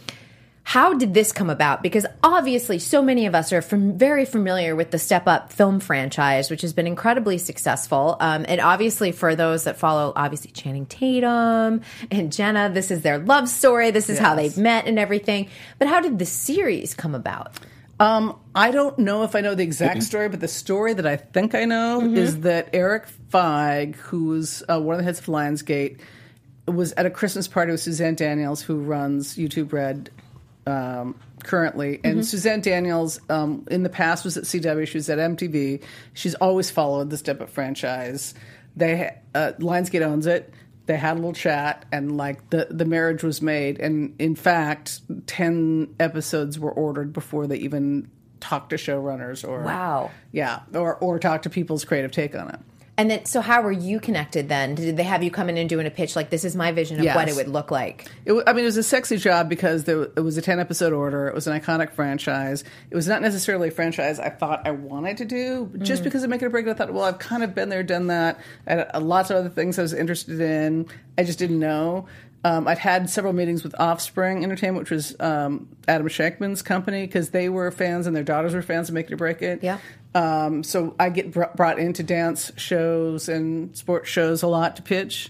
how did this come about? Because obviously, so many of us are fam- very familiar with the Step Up film franchise, which has been incredibly successful. Um, and obviously, for those that follow, obviously Channing Tatum and Jenna, this is their love story. This is how they've met and everything. But how did the series come about? Um, I don't know if I know the exact story, but the story that I think I know is that Erik Feig, who's uh, one of the heads of Lionsgate, was at a Christmas party with Susanne Daniels, who runs YouTube Red um, currently. And Susanne Daniels, um, in the past, was at CW. She was at MTV. She's always followed the Step Up franchise. They uh, Lionsgate owns it. They had a little chat, and like the the marriage was made. And in fact, ten episodes were ordered before they even talked to showrunners or Wow. yeah, or or talked to people's creative take on it. And then, so how were you connected then? Did they have you come in and doing a pitch like this is my vision of what it would look like? It, I mean, it was a sexy job because there, it was a 10 episode order. It was an iconic franchise. It was not necessarily a franchise I thought I wanted to do. Just because of Make It or Break It, I thought, well, I've kind of been there, done that. I had uh, lots of other things I was interested in. I just didn't know. Um, I'd had several meetings with Offspring Entertainment, which was um, Adam Shankman's company, because they were fans and their daughters were fans of Make It or Break It. Yeah. Um, so I get br- brought into dance shows and sports shows a lot to pitch.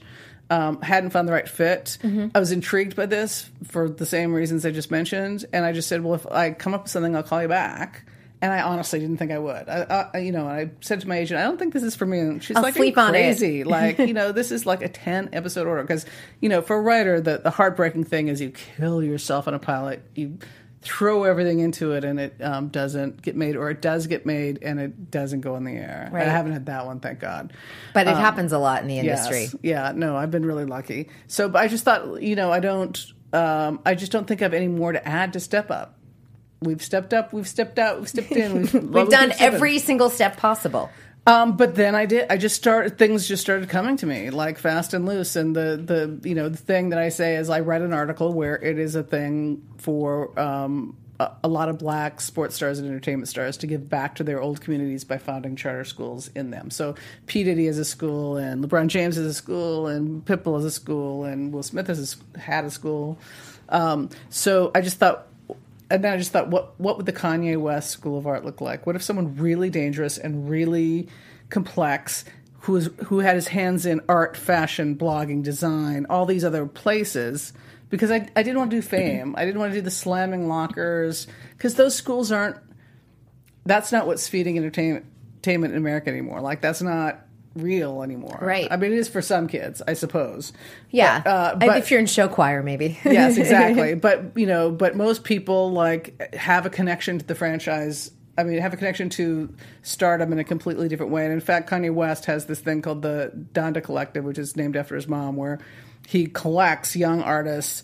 Um, hadn't found the right fit. I was intrigued by this for the same reasons I just mentioned, and I just said, "Well, if I come up with something, I'll call you back." And I honestly didn't think I would. I, I you know, I said to my agent, "I don't think this is for me." And she's I'll like, "Are you sleep on it." crazy? like, you know, this is like a ten episode order because you know, for a writer, the the heartbreaking thing is you kill yourself on a pilot. You throw everything into it and it um, doesn't get made or it does get made and it doesn't go in the air Right. i haven't had that one thank god But it happens a lot in the industry. Yes. Yeah, no, I've been really lucky. So, but I just thought, you know, I don't. um, I just don't think I have any more to add to Step Up. We've stepped up, we've stepped out, we've stepped in. We've, We've done every single step possible. Um, but then I did. I just started. Things just started coming to me like fast and loose. And the the you know the thing that I say is I read an article where it is a thing for um, a, lot of black sports stars and entertainment stars to give back to their old communities by founding charter schools in them. So P Diddy has a school, and LeBron James has a school, and Pitbull has a school, and Will Smith has had a school. Um, so I just thought and then I just thought, what what would the Kanye West School of Art look like? What if someone really dangerous and really complex, who is who had his hands in art, fashion, blogging, design, all these other places? Because I I didn't want to do fame. I didn't want to do the slamming lockers because those schools aren't. That's not what's feeding entertainment entertainment in America anymore. Like that's not real anymore. Right. I mean, it is for some kids, I suppose. Yeah. But, uh, but- if you're in show choir, maybe. yes, exactly. But you know, but most people like have a connection to the franchise. I mean, have a connection to stardom in a completely different way. And in fact, Kanye West has this thing called the Donda Collective, which is named after his mom, where he collects young artists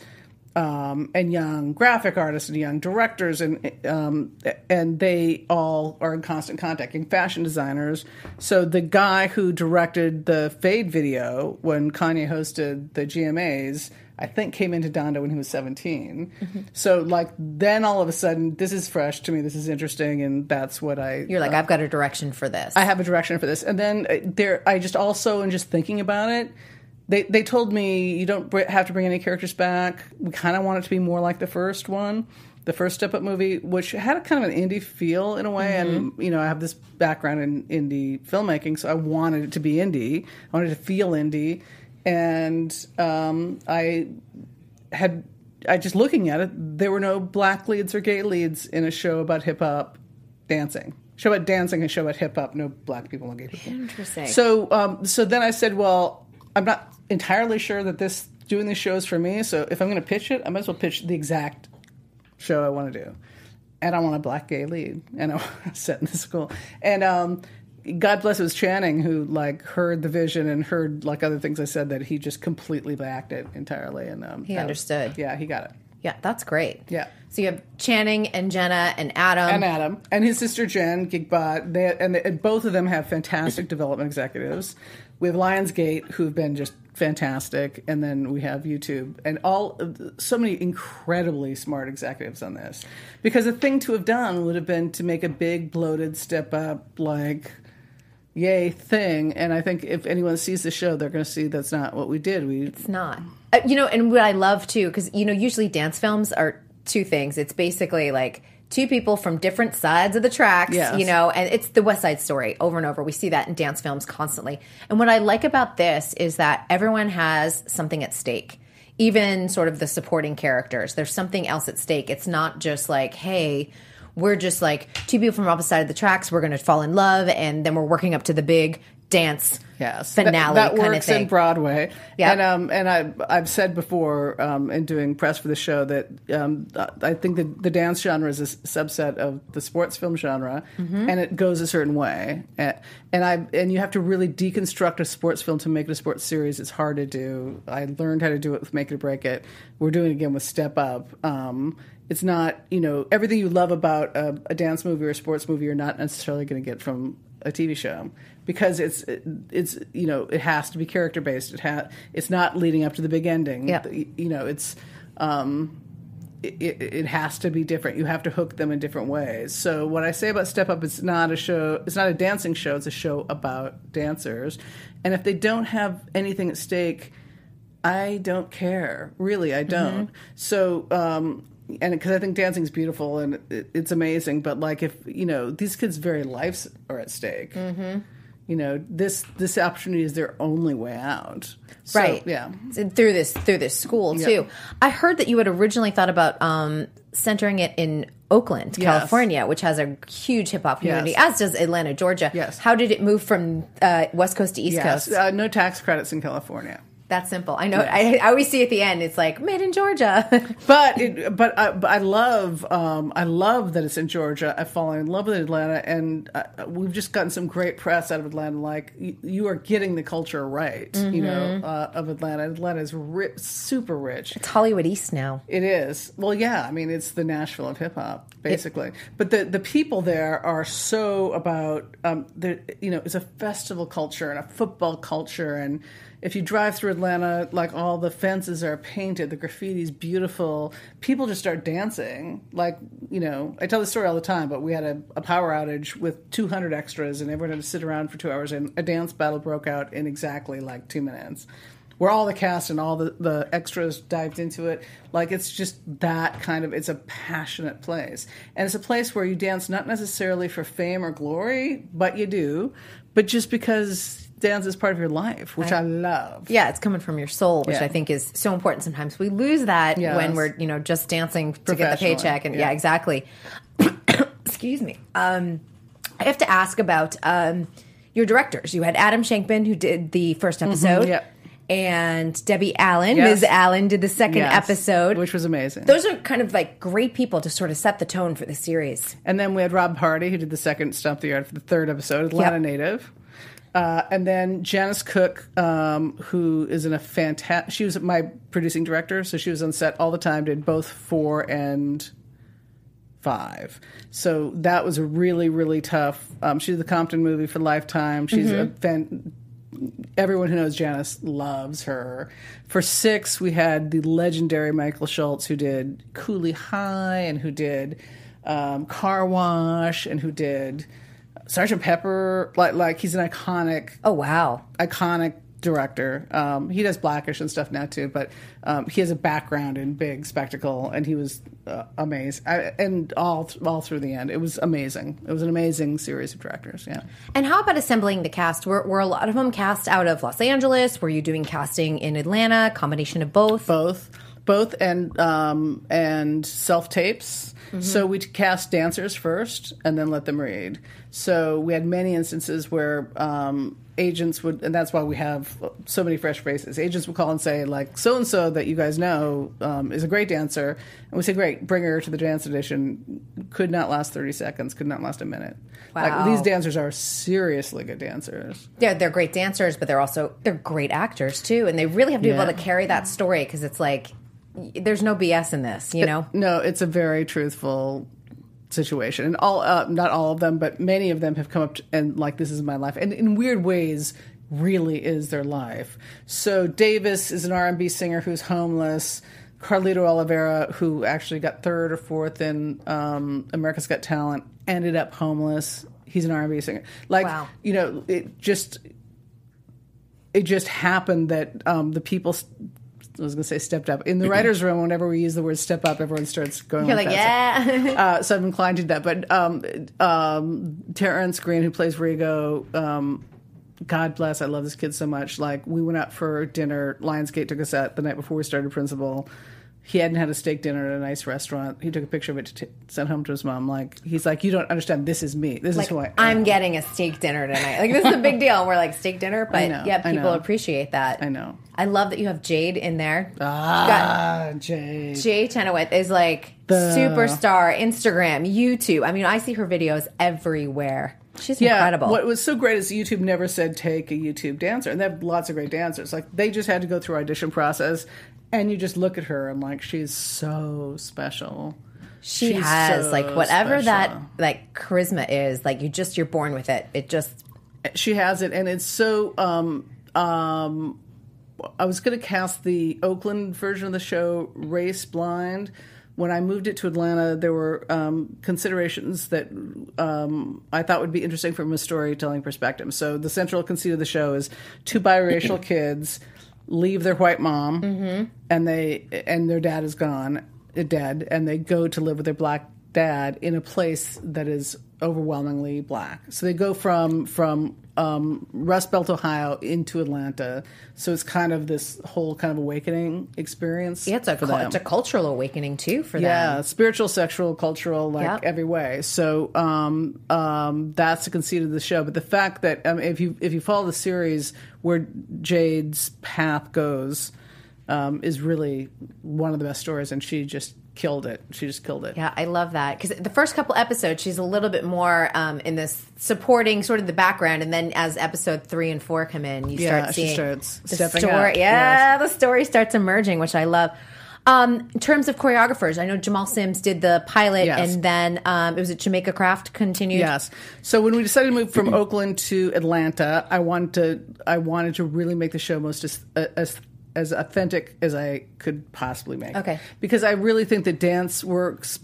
um, and young graphic artists and young directors, and um, and they all are in constant contact. And fashion designers. So the guy who directed the Fade video when Kanye hosted the GMAs, I think came into Donda when he was 17. Mm-hmm. So like then all of a sudden, this is fresh to me. This is interesting, and that's what I You're like, I've got a direction for this. I have a direction for this. And then uh, there, I just also, in just thinking about it, they they told me you don't br- have to bring any characters back. We kind of want it to be more like the first one, the first Step Up movie, which had a kind of an indie feel in a way. And you know, I have this background in indie filmmaking, so I wanted it to be indie. I wanted it to feel indie, and um, I had. I just looking at it, there were no black leads or gay leads in a show about hip hop dancing. Show about dancing and show about hip hop, no black people, no gay people. Interesting. So, um, so then I said, well, I'm not entirely sure that this doing these shows for me. So if I'm going to pitch it, I might as well pitch the exact show I want to do, and I want a black gay lead, and I want to set in the school. And um, God bless it was Channing who like heard the vision and heard like other things I said that he just completely backed it entirely, and um, He that was- understood. yeah, he got it. yeah, that's great. Yeah. So you have Channing and Jenna and Adam. and Adam and his sister Jen Gibgot. They and, they, and both of them have fantastic development executives. We have Lionsgate who've been just fantastic, and then we have YouTube and all so many incredibly smart executives on this. Because the thing to have done would have been to make a big bloated step up like. Yay thing, and I think if anyone sees the show, they're going to see that's not what we did. We It's not. Uh, you know, and what I love too, because, you know, usually dance films are two things. It's basically like two people from different sides of the tracks, Yes. you know, and it's the West Side Story over and over. We see that in dance films constantly. And what I like about this is that everyone has something at stake. Even sort of the supporting characters, there's something else at stake. It's not just like, hey, we're just like two people from opposite side of the tracks. We're going to fall in love, and then we're working up to the big dance yes. finale that, that kind works of thing. in broadway. Yeah. and um and i i've said before um in doing press for the show that um i think that the dance genre is a subset of the sports film genre Mm-hmm. and it goes a certain way. And, and i and you have to really deconstruct a sports film to make it a sports series. It's hard to do. I learned how to do it with make it or break it. We're doing it again with step up. Um it's not you know everything you love about a, a dance movie or a sports movie you're not necessarily going to get from a TV show because it's it's you know it has to be character based. It ha- it's not leading up to the big ending. Yeah. you know it's um, it, it, it has to be different. You have to hook them in different ways. So what I say about Step Up, it's not a show. It's not a dancing show. It's a show about dancers, and if they don't have anything at stake. I don't care. Really, I don't. So, um, and because I think dancing is beautiful and it, it's amazing, but like if you know these kids' very lives are at stake, mm-hmm. You know this this opportunity is their only way out. So, right Yeah. So through this through this school Yeah. too i heard that you had originally thought about um centering it in oakland Yes. california which has a huge hip-hop community Yes. as does atlanta georgia Yes. how did it move from uh, west coast to east Yes. coast Uh, no tax credits in California. That simple. I know. I, I always see at the end. It's like made in Georgia. but it, but I, but I love um, I love that it's in Georgia. I've fallen in love with Atlanta, and uh, we've just gotten some great press out of Atlanta. Like you, you are getting the culture right, you know, uh, of Atlanta. Atlanta is ri- super rich. it's Hollywood East now. It is. Well, yeah. I mean, it's the Nashville of hip hop, basically. but the the people there are so about. Um, the you know, it's a festival culture and a football culture, and if you drive through Atlanta, like all the fences are painted, the graffiti's beautiful. People just start dancing. Like you know, I tell this story all the time, but we had a, a power outage with 200 extras, and everyone had to sit around for two hours, and a dance battle broke out in exactly like two minutes where all the cast and all the, the extras dived into it. Like it's just that kind of it's a passionate place. And it's a place where you dance not necessarily for fame or glory, but you do, but just because dance is part of your life, which I, love. Yeah, it's coming from your soul, which Yeah. I think is so important. Sometimes we lose that Yes. when we're, you know, just dancing to get the paycheck. And yeah, yeah. exactly. Excuse me. Um, I have to ask about um, your directors. You had Adam Shankman, who did the first episode. Mm-hmm, yep. And Debbie Allen, Yes. Ms. Allen, did the second Yes, episode. which was amazing. Those are kind of like great people to sort of set the tone for the series. And then we had Rob Hardy, who did the second Stomp the Yard for the third episode, Atlanta Yep. native. Uh, and then Janice Cooke, um, who is in a fantastic. She was my producing director, so she was on set all the time. Did both four and five. So that was a really really tough. Um, she did the Compton movie for Lifetime. She's a fan. Everyone who knows Janice loves her. For six, we had the legendary Michael Schultz, who did Cooley High and who did um, Car Wash and who did Sergeant Pepper. Like, like he's an iconic Oh, wow. iconic director. Um, he does Blackish and stuff now too, but um, he has a background in big spectacle, and he was uh. I, and all all through the end, it was amazing. It was an amazing series of directors. Yeah. And how about assembling the cast? Were, were a lot of them cast out of Los Angeles? Were you doing casting in Atlanta? Combination of both? both both and um, and self tapes so we cast dancers first and then let them read. So we had many instances where um, agents would and that's why we have so many fresh faces. Agents would call and say like so and so that you guys know um, is a great dancer. And we say great bring her to the dance edition. Could not last 30 seconds could not last a minute. Like Wow. these dancers are seriously good dancers. They're, they're great dancers, but they're also they're great actors too, and they really have to be Yeah. able to carry that story because it's like there's no BS in this, you know. No, it's a very truthful situation, and all uh, not all of them, but many of them have come up to, and like this is my life, and in weird ways, really is their life. So Davis is an R and B singer who's homeless. Carlito Olivero, who actually got third or fourth in um, America's Got Talent, ended up homeless. He's an R and B singer. Like Wow. you know, it just it just happened that um, the people. I was going to say stepped up in the writers' room. Whenever we use the word "step up," everyone starts going. You're like like, yeah, Uh, so I'm inclined to do that. But um, um, Terrence Green, who plays Rigo, um, God bless, I love this kid so much. Like we went out for dinner. Lionsgate took us out the night before we started Principal. He hadn't had a steak dinner at a nice restaurant. He took a picture of it to t- send home to his mom. Like he's like, you don't understand. This is me. This like is who I am. I'm getting a steak dinner tonight. Like this is a big deal. We're like steak dinner, but know, yeah, people appreciate that. I know. I love that you have Jade in there. Ah, Jade. Jay Chenoweth is like superstar, Instagram, YouTube. I mean, I see her videos everywhere. She's incredible. What was so great is YouTube never said take a YouTube dancer, and they have lots of great dancers. Like they just had to go through audition process, and you just look at her and like she's so special. she She's has so like whatever that like charisma is. Like you just you're born with it. It just She has it, and it's so. Um, um, I was going to cast the Oakland version of the show, Race Blind. When I moved it to Atlanta, there were um, considerations that um, I thought would be interesting from a storytelling perspective. So the central conceit of the show is two biracial kids leave their white mom, and they and their dad is gone, dead, and they go to live with their black dad in a place that is overwhelmingly black. So they go from from um, Rust Belt, Ohio, into Atlanta. So it's kind of this whole kind of awakening experience. Yeah, it's a them. it's a cultural awakening too for Yeah, them. Yeah, spiritual, sexual, cultural, like Yep. every way. So um, um, that's the conceit of the show. But the fact that um, if you if you follow the series where Jade's path goes um, is really one of the best stories, and she just killed it. She just killed it. Yeah, I love that because the first couple episodes, she's a little bit more um, in this supporting, sort of the background, and then as episode three and four come in, you Yeah, start she seeing starts the story. up, Yeah, the story starts emerging, which I love. Um, in terms of choreographers, I know Jamal Sims did the pilot, Yes. and then um, it was at Jamaica Craft continued. Yes. So when we decided to move from Oakland to Atlanta, I wanted to I wanted to really make the show most as as, as authentic as I could possibly make. Okay. Because I really think that dance works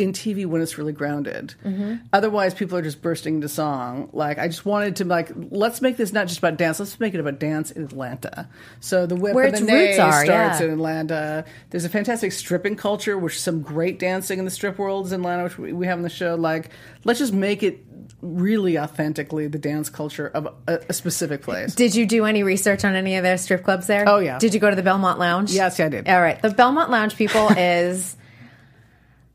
in TV when it's really grounded. Mm-hmm. Otherwise, people are just bursting into song. Like I just wanted to like let's make this not just about dance. Let's make it about dance in Atlanta. So the whip Where and its the nay roots are, starts yeah. in Atlanta. There's a fantastic stripping culture, which some great dancing in the strip worlds in Atlanta, which we, we have in the show. Like let's just make it really authentically the dance culture of a, a specific place. Did you do any research on any of their strip clubs there? Oh, yeah. Did you go to the Clermont Lounge? Yes, I did. All right. The Clermont Lounge people is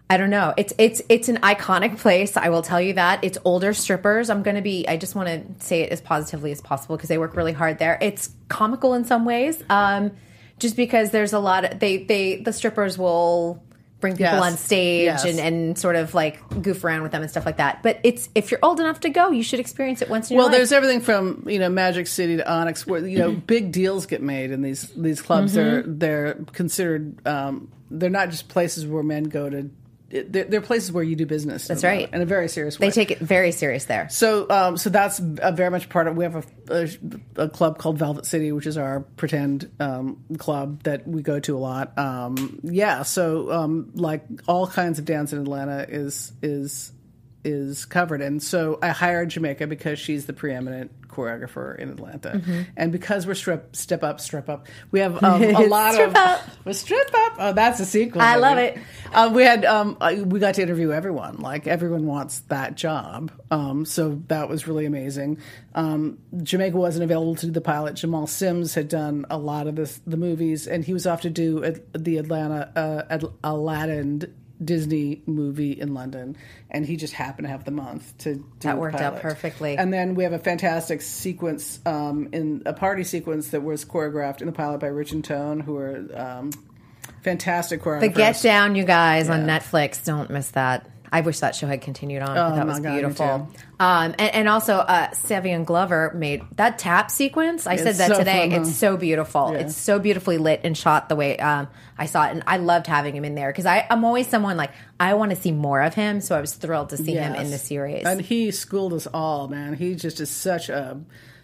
I don't know. It's it's it's an iconic place. I will tell you that. It's older strippers. I'm going to be I just want to say it as positively as possible because they work really hard there. It's comical in some ways. Um just because there's a lot of they they the strippers will bring people Yes. on stage Yes. and, and sort of like goof around with them and stuff like that. But it's if you're old enough to go, you should experience it once in your Well, there's everything from you know Magic City to Onyx, where you know big deals get made in these these clubs. They're Mm-hmm. they're considered um, they're not just places where men go to. They're, they're places where you do business. That's in right. in a very serious way. they take it very serious there. So, um, so that's a very much part of. We have a, a, a club called Velvet City, which is our pretend um, club that we go to a lot. Um, yeah, so um, like all kinds of dance in Atlanta is is is covered, and so I hired Jamaica because she's the preeminent choreographer in Atlanta, Mm-hmm. and because we're strip step up, strip up, we have um, a lot Strip of up. we're strip up. Oh, that's a sequel. I love it. Uh, we had um, uh, we got to interview everyone. Like everyone wants that job. Um, so that was really amazing. Um, Jamaica wasn't available to do the pilot. Jamal Sims had done a lot of this, the movies, and he was off to do the Atlanta uh, Aladdin Disney movie in London, and he just happened to have the month to do That worked out perfectly. And then we have a fantastic sequence um, in a party sequence that was choreographed in the pilot by Rich and Tone, who are um, fantastic choreographers. The Get Down, you guys, on Netflix. Don't miss that. I wish that show had continued on. Oh, that was God, beautiful. Um, and, and also, uh, Savion Glover made that tap sequence. I said that so today. fun, huh? It's so beautiful. Yeah. It's so beautifully lit and shot the way um, I saw it. And I loved having him in there because I'm always someone like, I want to see more of him. So I was thrilled to see him in the series. And he schooled us all, man. He just is such a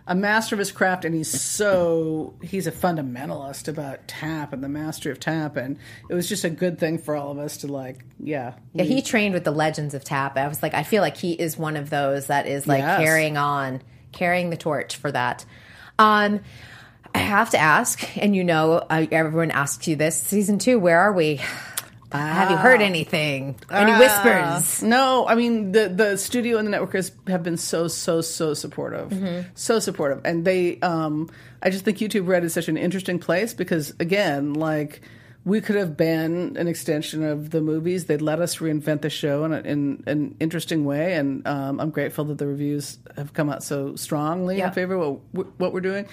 a master of his craft, and he's so he's a fundamentalist about tap and the mastery of tap, and it was just a good thing for all of us to like, yeah, Yeah, he trained with the legends of tap. I was like, I feel like he is one of those that is like Yes. carrying on, carrying the torch for that. Um, I have to ask, and you know, uh, everyone asks you this season two. Where are we? Have you heard anything? Any Ah. whispers? No, I mean the the studio and the networkers have been so so so supportive, Mm-hmm. so supportive, and they. Um, I just think YouTube Red is such an interesting place because again, like we could have been an extension of the movies. They'd let us reinvent the show in, a, in an interesting way, and um, I'm grateful that the reviews have come out so strongly Yeah. in favor of what, what we're doing.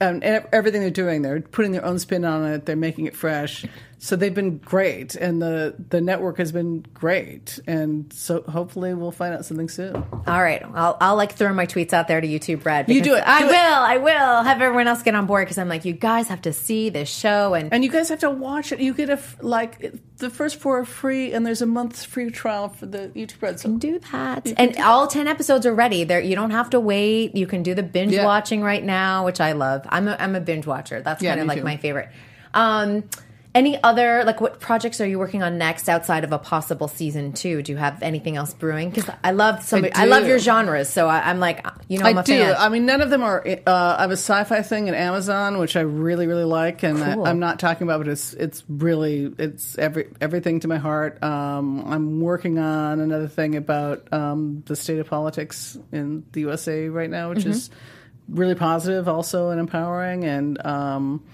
Um, and everything they're doing, they're putting their own spin on it. They're making it fresh, so they've been great, and the the network has been great, and so hopefully we'll find out something soon. All right, I'll, I'll like throw my tweets out there to YouTube Red. You do it, I do will. I will have everyone else get on board because I'm like, you guys have to see this show and. And you guys have to watch it. You get a f- like the first four are free, and there's a month's free trial for the YouTube Red. So do that. And all 10 episodes are ready. There you don't have to wait. You can do the binge Yeah. watching right now, which I love. I'm a, I'm a binge watcher. That's Yeah, kind of like too. my favorite. Um Any other like what projects are you working on next outside of a possible season two? Do you have anything else brewing? Because I love some. I, I love your genres, so I, I'm like, you know, I'm I do. fan. I mean, none of them are. Uh, I have a sci-fi thing in Amazon, which I really, really like, and Cool. I, I'm not talking about, but it's it's really it's every everything to my heart. Um, I'm working on another thing about um, the state of politics in the USA right now, which is really positive, also and empowering, and um,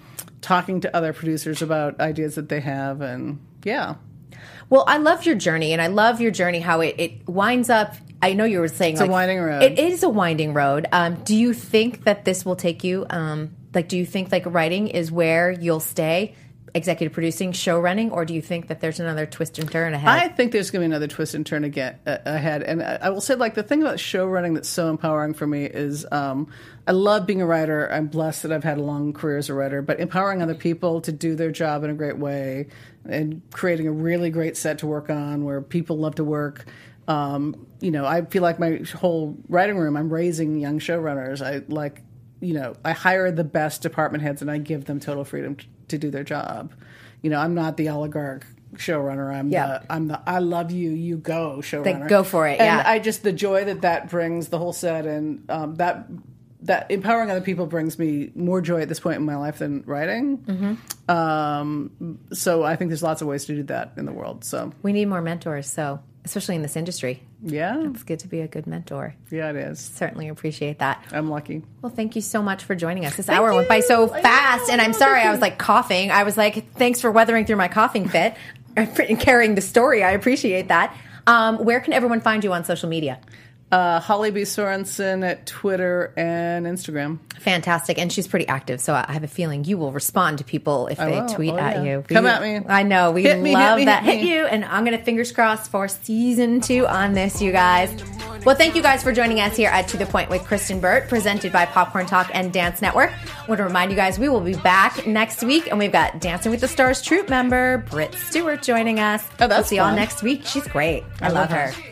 talking to other producers about ideas that they have, and yeah. Well, I love your journey, and I love your journey how it, it winds up. I know you were saying it's a winding road. It is a winding road. Um, do you think that this will take you? Um, like, do you think like writing is where you'll stay, executive producing, show running, or do you think that there's another twist and turn ahead? I think there's going to be another twist and turn again uh, ahead. And I, I will say, like the thing about show running that's so empowering for me is um, I love being a writer. I'm blessed that I've had a long career as a writer, but empowering other people to do their job in a great way and creating a really great set to work on where people love to work. Um, you know, I feel like my whole writing room, I'm raising young showrunners. I like, you know, I hire the best department heads and I give them total freedom t- to do their job. You know, I'm not the oligarch showrunner. I'm Yeah. the I'm the I love you, you go showrunner. go for it, And yeah. I just the joy that that brings the whole set and um, that that empowering other people brings me more joy at this point in my life than writing. Mm-hmm. Um, so I think there's lots of ways to do that in the world. So we need more mentors, so especially in this industry, yeah, it's good to be a good mentor. yeah, it is. Certainly appreciate that. I'm lucky. Well, thank you so much for joining us. This hour went by so fast, and I'm sorry I was like coughing. I was like, thanks for weathering through my coughing fit and carrying the story. I appreciate that. Um, where can everyone find you on social media? Uh, Holly B. Sorensen at Twitter and Instagram. Fantastic, and she's pretty active, so I have a feeling you will respond to people if they will. tweet Oh, at yeah. you. Come at me. I know we Hit me, hit love me, that. hit Hit you, and I'm gonna fingers crossed for season two on this, you guys. Well, thank you guys for joining us here at To the Point with Kristen Burt, presented by Popcorn Talk and Dance Network. I want to remind you guys we will be back next week, and we've got Dancing with the Stars troupe member Britt Stewart joining us. Oh, that's we'll see y'all next week. She's great. I, love love her. her.